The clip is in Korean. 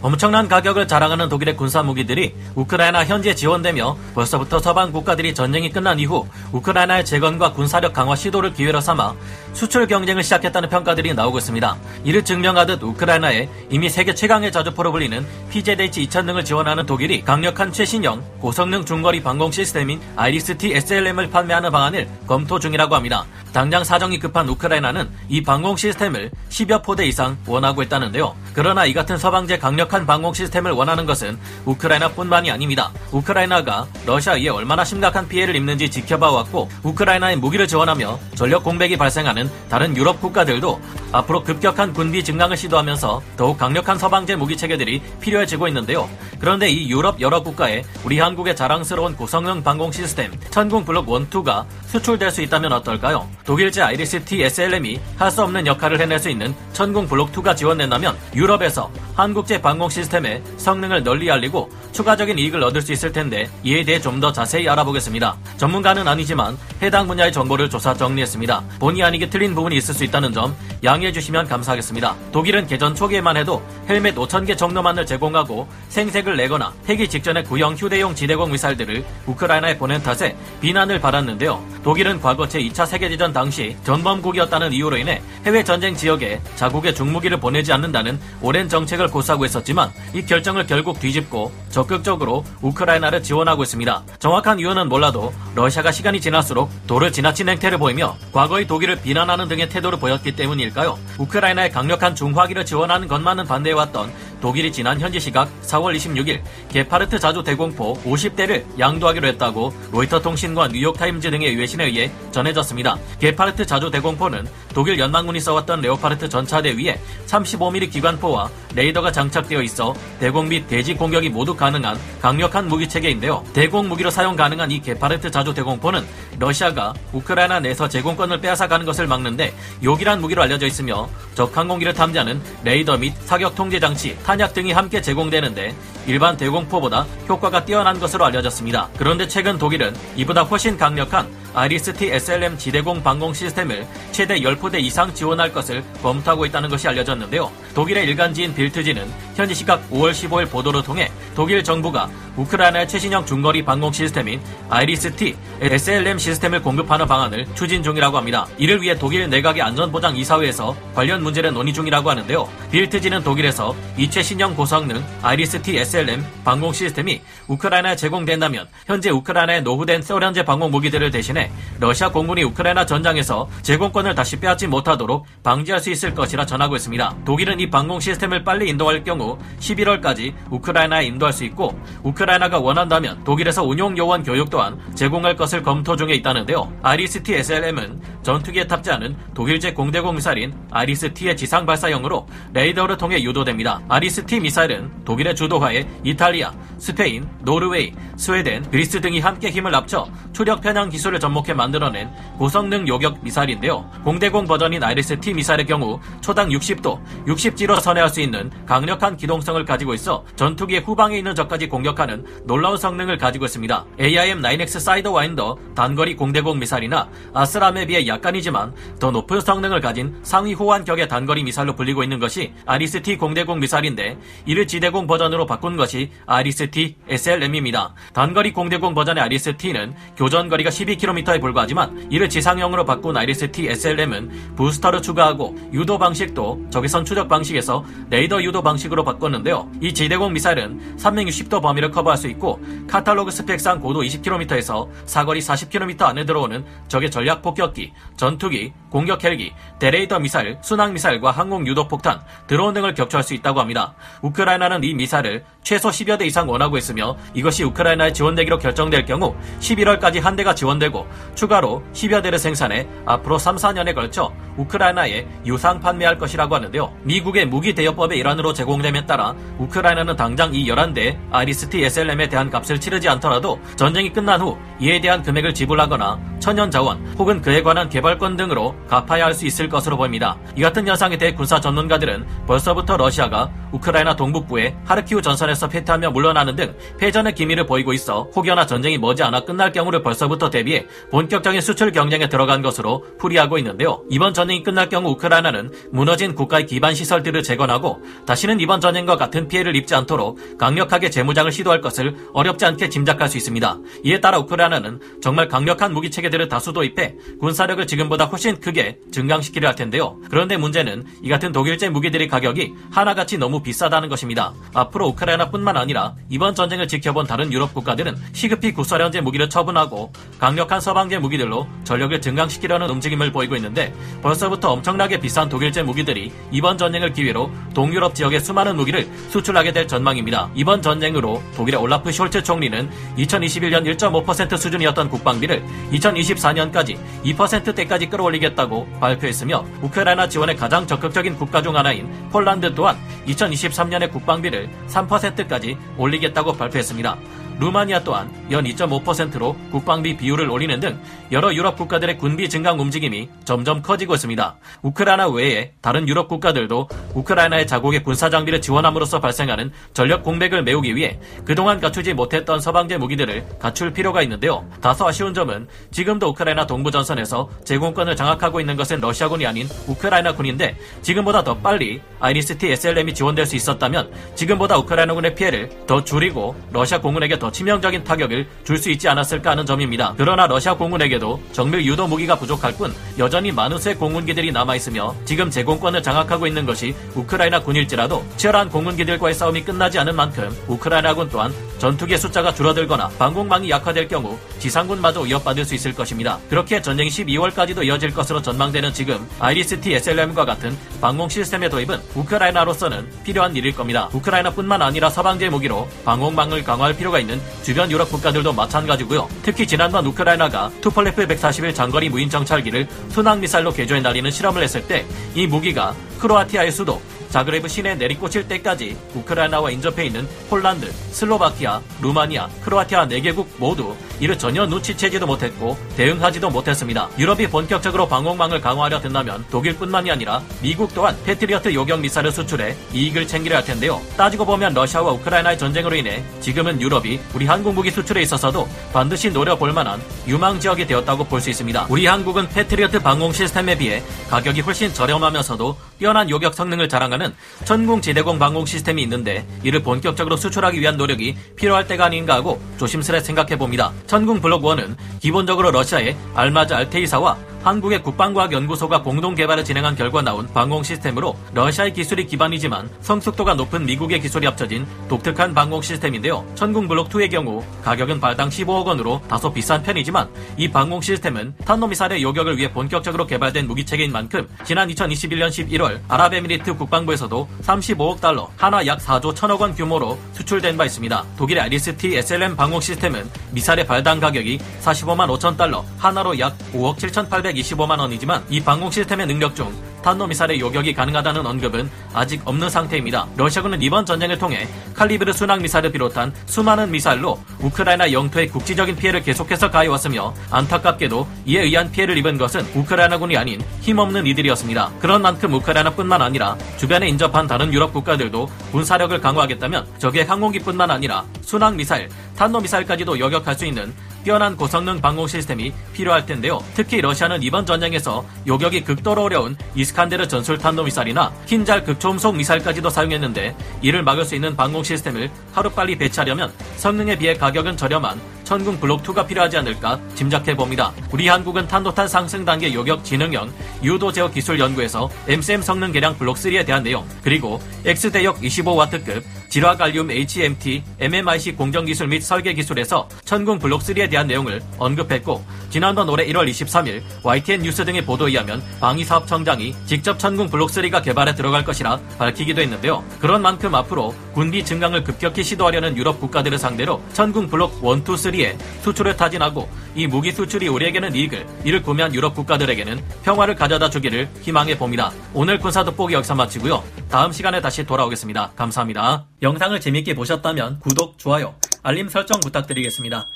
엄청난 가격을 자랑하는 독일의 군사 무기들이 우크라이나 현지에 지원되며 벌써부터 서방 국가들이 전쟁이 끝난 이후 우크라이나의 재건과 군사력 강화 시도를 기회로 삼아 수출 경쟁을 시작했다는 평가들이 나오고 있습니다. 이를 증명하듯 우크라이나에 이미 세계 최강의 자주포로 불리는 PZH 2000 등을 지원하는 독일이 강력한 최신형 고성능 중거리 방공 시스템인 아이리스-T SLM을 판매하는 방안을 검토 중이라고 합니다. 당장 사정이 급한 우크라이나는 이 방공 시스템을 10여 포대 이상 원하고 있다는데요. 그러나 이 같은 서방제 강력 한 방공 시스템을 원하는 것은 우크라이나뿐만이 아닙니다. 우크라이나가 러시아에 얼마나 심각한 피해를 입는지 지켜봐 왔고 우크라이나에 무기를 지원하며 전력 공백이 발생하는 다른 유럽 국가들도 앞으로 급격한 군비 증강을 시도하면서 더욱 강력한 서방제 무기 체계들이 필요해지고 있는데요. 그런데 이 유럽 여러 국가에 우리 한국의 자랑스러운 고성능 방공 시스템 천궁 블록 1, 2가 수출될 수 있다면 어떨까요? 독일제 아이리스-T SLM이 할 수 없는 역할을 해낼 수 있는 천궁 블록 2가 지원된다면 유럽에서 한국제 방공 시스템의 성능을 널리 알리고 추가적인 이익을 얻을 수 있을 텐데 이에 대해 좀 더 자세히 알아보겠습니다. 전문가는 아니지만 해당 분야의 정보를 조사 정리했습니다. 본의 아니게 틀린 부분이 있을 수 있다는 점 양 해해 주시면 감사하겠습니다. 독일은 개전 초기에만 해도 헬멧 5,000개 정도만을 제공하고 생색을 내거나 폐기 직전에 구형 휴대용 지대공 미사일들을 우크라이나에 보낸 탓에 비난을 받았는데요. 독일은 과거 제2차 세계대전 당시 전범국이었다는 이유로 인해 해외 전쟁 지역에 자국의 중무기를 보내지 않는다는 오랜 정책을 고수하고 있었지만 이 결정을 결국 뒤집고 적극적으로 우크라이나를 지원하고 있습니다. 정확한 이유는 몰라도 러시아가 시간이 지날수록 도를 지나친 행태를 보이며 과거의 독일을 비난하는 등의 태도를 보였기 때문일까요? 우크라이나에 강력한 중화기를 지원하는 것만은 반대해왔던 독일이 지난 현지 시각 4월 26일 게파르트 자주 대공포 50대를 양도하기로 했다고 로이터 통신과 뉴욕타임즈 등의 외신에 의해 전해졌습니다. 게파르트 자주 대공포는 독일 연방군이 써왔던 레오파르트 전차대 위에 35mm 기관포와 레이더가 장착되어 있어 대공 및 대지 공격이 모두 가능한 강력한 무기 체계인데요. 대공 무기로 사용 가능한 이 게파르트 자주 대공포는 러시아가 우크라이나 내에서 제공권을 빼앗아가는 것을 막는데 요기란 무기로 알려져 있으며 적 항공기를 탐지하는 레이더 및 사격 통제 장치, 탄약 등이 함께 제공되는데 일반 대공포보다 효과가 뛰어난 것으로 알려졌습니다. 그런데 최근 독일은 이보다 훨씬 강력한 아이리스-T SLM 지대공 방공 시스템을 최대 10포대 이상 지원할 것을 검토하고 있다는 것이 알려졌는데요. 독일의 일간지인 빌트지는 현지 시각 5월 15일 보도를 통해 독일 정부가 우크라이나에 최신형 중거리 방공 시스템인 아이리스-T SLM 시스템을 공급하는 방안을 추진 중이라고 합니다. 이를 위해 독일 내각의 안전보장 이사회에서 관련 문제를 논의 중이라고 하는데요. 빌트지는 독일에서 이 최신형 고성능 아이리스-T SLM 방공 시스템이 우크라이나에 제공된다면 현재 우크라이나에 노후된 소련제 방공 무기들을 대신해 러시아 공군이 우크라이나 전장에서 제공권을 다시 빼앗지 못하도록 방지할 수 있을 것이라 전하고 있습니다. 독일은 이 방공 시스템을 빨리 인도할 경우 11월까지 우크라이나에 인도할 수 있고 우크라이나가 원한다면 독일에서 운용 요원 교육 또한 제공할 것을 검토 중에 있다는데요. 아이리스-T SLM은 전투기에 탑재하는 독일제 공대공 미사일인 아이리스-T의 지상 발사형으로 레이더를 통해 유도됩니다. IRIS-T 미사일은 독일의 주도하에 이탈리아, 스페인, 노르웨이, 스웨덴, 그리스 등이 함께 힘을 합쳐 추력 편향 기술을 접목해 만들어낸 고성능 요격 미사일인데요. 공대공 버전인 IRIS-T 미사일의 경우 초당 60도, 60G로 선회할 수 있는 강력한 기동성을 가지고 있어 전투기의 후방에 있는 적까지 공격하는 놀라운 성능을 가지고 있습니다. AIM-9X Sidewinder 단거리 공대공 미사일이나 ASRAAM에 비해 약간이지만 더 높은 성능을 가진 상위 호환격의 단거리 미사일로 불리고 있는 것이 IRIS-T 공대공 미사일인데 이를 지대공 버전으로 바꾼 것이 IRIS-T SLM입니다. 단거리 공대공 버전의 IRIS-T는 교전거리가 12km 에 불과하지만 이를 지상형으로 바꾼 IRIS-T SLM은 부스터를 추가하고 유도 방식도 적외선 추적 방식에서 레이더 유도 방식으로 바꿨는데요. 이 지대공 미사일은 360도 범위를 커버할 수 있고 카탈로그 스펙상 고도 20km에서 사거리 40km 안에 들어오는 적의 전략 폭격기, 전투기, 공격 헬기, 대레이더 미사일, 순항 미사일과 항공 유도 폭탄, 드론 등을 격추할 수 있다고 합니다. 우크라이나는 이 미사일을 최소 10여 대 이상 원하고 있으며 이것이 우크라이나에 지원되기로 결정될 경우 11월까지 한 대가 지원되고 추가로 10여 대를 생산해 앞으로 3, 4년에 걸쳐 우크라이나에 유상 판매할 것이라고 하는데요. 미국의 무기 대여법의 일환으로 제공됨에 따라 우크라이나는 당장 이 11대 아리스티 SLM에 대한 값을 치르지 않더라도 전쟁이 끝난 후 이에 대한 금액을 지불하거나 천연 자원 혹은 그에 관한 개발권 등으로 갚아야 할 수 있을 것으로 보입니다. 이 같은 현상에 대해 군사 전문가들은 벌써부터 러시아가 우크라이나 동북부의 하르키우 전선에 전쟁에서 패퇴하며 물러나는 등 패전의 기미를 보이고 있어 혹여나 전쟁이 머지않아 끝날 경우를 벌써부터 대비해 본격적인 수출 경쟁에 들어간 것으로 풀이하고 있는데요. 이번 전쟁이 끝날 경우 우크라이나는 무너진 국가의 기반 시설들을 재건하고 다시는 이번 전쟁과 같은 피해를 입지 않도록 강력하게 재무장을 시도할 것을 어렵지 않게 짐작할 수 있습니다. 이에 따라 우크라이나는 정말 강력한 무기 체계들을 다수 도입해 군사력을 지금보다 훨씬 크게 증강시키려 할 텐데요. 그런데 문제는 이 같은 독일제 무기들의 가격이 하나같이 너무 비싸다는 것입니다. 앞으로 우크라이나 뿐만 아니라 이번 전쟁을 지켜본 다른 유럽 국가들은 시급히 구소련제 무기를 처분하고 강력한 서방제 무기들로 전력을 증강시키려는 움직임을 보이고 있는데 벌써부터 엄청나게 비싼 독일제 무기들이 이번 전쟁을 기회로 동유럽 지역에 수많은 무기를 수출하게 될 전망입니다. 이번 전쟁으로 독일의 올라프 숄츠 총리는 2021년 1.5% 수준이었던 국방비를 2024년까지 2%대까지 끌어올리겠다고 발표했으며 우크라이나 지원에 가장 적극적인 국가 중 하나인 폴란드 또한 2023년의 국방비를 3% 까지 올리겠다고 발표했습니다. 루마니아 또한 연 2.5%로 국방비 비율을 올리는 등 여러 유럽 국가들의 군비 증강 움직임이 점점 커지고 있습니다. 우크라이나 외에 다른 유럽 국가들도 우크라이나에 자국의 군사 장비를 지원함으로써 발생하는 전력 공백을 메우기 위해 그동안 갖추지 못했던 서방제 무기들을 갖출 필요가 있는데요. 다소 아쉬운 점은 지금도 우크라이나 동부 전선에서 제공권을 장악하고 있는 것은 러시아군이 아닌 우크라이나 군인데 지금보다 더 빨리 IRIS-T SLM이 지원될 수 있었다면 지금보다 우크라이나군의 피해를 더 줄이고 러시아 공군에게 더 치명적인 타격을 줄 수 있지 않았을까 하는 점입니다. 그러나 러시아 공군에게도 정밀 유도 무기가 부족할 뿐 여전히 많은 수의 공군기들이 남아있으며 지금 제공권을 장악하고 있는 것이 우크라이나 군일지라도 치열한 공군기들과의 싸움이 끝나지 않은 만큼 우크라이나군 또한 전투기 숫자가 줄어들거나 방공망이 약화될 경우 지상군마저 위협받을 수 있을 것입니다. 그렇게 전쟁이 12월까지도 이어질 것으로 전망되는 지금 IRIS-T SLM과 같은 방공 시스템의 도입은 우크라이나로서는 필요한 일일 겁니다. 우크라이나뿐만 아니라 서방제 무기로 방공망을 강화할 필요가 있는 주변 유럽 국가들도 마찬가지고요. 특히 지난번 우크라이나가 투폴레프 141 장거리 무인 정찰기를 순항 미사일로 개조해 날리는 실험을 했을 때 이 무기가 크로아티아의 수도 자그레브 시내에 내리꽂힐 때까지 우크라이나와 인접해 있는 폴란드, 슬로바키아, 루마니아, 크로아티아 4개국 모두 이를 전혀 눈치채지도 못했고 대응하지도 못했습니다. 유럽이 본격적으로 방공망을 강화하려 든다면 독일뿐만이 아니라 미국 또한 패트리어트 요격 미사일을 수출해 이익을 챙기려 할 텐데요. 따지고 보면 러시아와 우크라이나의 전쟁으로 인해 지금은 유럽이 우리 한국 무기 수출에 있어서도 반드시 노려볼 만한 유망 지역이 되었다고 볼 수 있습니다. 우리 한국은 패트리어트 방공 시스템에 비해 가격이 훨씬 저렴하면서도 뛰어난 요격 성능을 자랑하는 천궁 지대공 방공 시스템이 있는데 이를 본격적으로 수출하기 위한 노력이 필요할 때가 아닌가 하고 조심스레 생각해 봅니다. 천궁 블록 1은 기본적으로 러시아의 알마즈 알테이사와 한국의 국방과학연구소가 공동 개발을 진행한 결과 나온 방공 시스템으로 러시아의 기술이 기반이지만 성숙도가 높은 미국의 기술이 합쳐진 독특한 방공 시스템인데요. 천궁 블록 2의 경우 가격은 발당 15억 원으로 다소 비싼 편이지만 이 방공 시스템은 탄도미사일의 요격을 위해 본격적으로 개발된 무기체계인 만큼 지난 2021년 11월 아랍에미리트 국방부에서도 35억 달러, 한화 약 4조 1천억 원 규모로 수출된 바 있습니다. 독일의 IRIS-T SLM 방공 시스템은 미사일의 발당 가격이 45만 5천 달러, 한화로 약 5억 7,800 325만 원이지만 이 방공 시스템의 능력 중 탄도미사일의 요격이 가능하다는 언급은 아직 없는 상태입니다. 러시아군은 이번 전쟁을 통해 칼리브르 순항 미사일을 비롯한 수많은 미사일로 우크라이나 영토에 국지적인 피해를 계속해서 가해왔으며 안타깝게도 이에 의한 피해를 입은 것은 우크라이나군이 아닌 힘없는 이들이었습니다. 그런 만큼 우크라이나뿐만 아니라 주변에 인접한 다른 유럽 국가들도 군사력을 강화하겠다면 적의 항공기뿐만 아니라 순항 미사일, 탄도미사일까지도 요격할 수 있는 뛰어난 고성능 방공 시스템이 필요할 텐데요. 특히 러시아는 이번 전쟁에서 요격이 극도로 어려운 이스칸데르 전술 탄도 미사일이나 킨잘 극초음속 미사일까지도 사용했는데 이를 막을 수 있는 방공 시스템을 하루빨리 배치하려면 성능에 비해 가격은 저렴한 천궁 블록2가 필요하지 않을까 짐작해 봅니다. 우리 한국은 탄도탄 상승 단계 요격 지능형 유도 제어 기술 연구에서 MCM 성능 개량 블록3에 대한 내용, 그리고 X대역 25W급 질화 갈륨 HMT, MMIC 공정 기술 및 설계 기술에서 천궁 블록3에 대한 내용을 언급했고, 지난번 올해 1월 23일 YTN 뉴스 등의 보도에 의하면 방위사업청장이 직접 천궁 블록3가 개발에 들어갈 것이라 밝히기도 했는데요. 그런 만큼 앞으로 군비 증강을 급격히 시도하려는 유럽 국가들을 상대로 천궁 블록 1, 2, 3에 수출을 타진하고 이 무기 수출이 우리에게는 이익을, 이를 구매한 유럽 국가들에게는 평화를 가져다 주기를 희망해 봅니다. 오늘 군사 돋보기 여기서 마치고요. 다음 시간에 다시 돌아오겠습니다. 감사합니다. 영상을 재밌게 보셨다면 구독, 좋아요, 알림 설정 부탁드리겠습니다.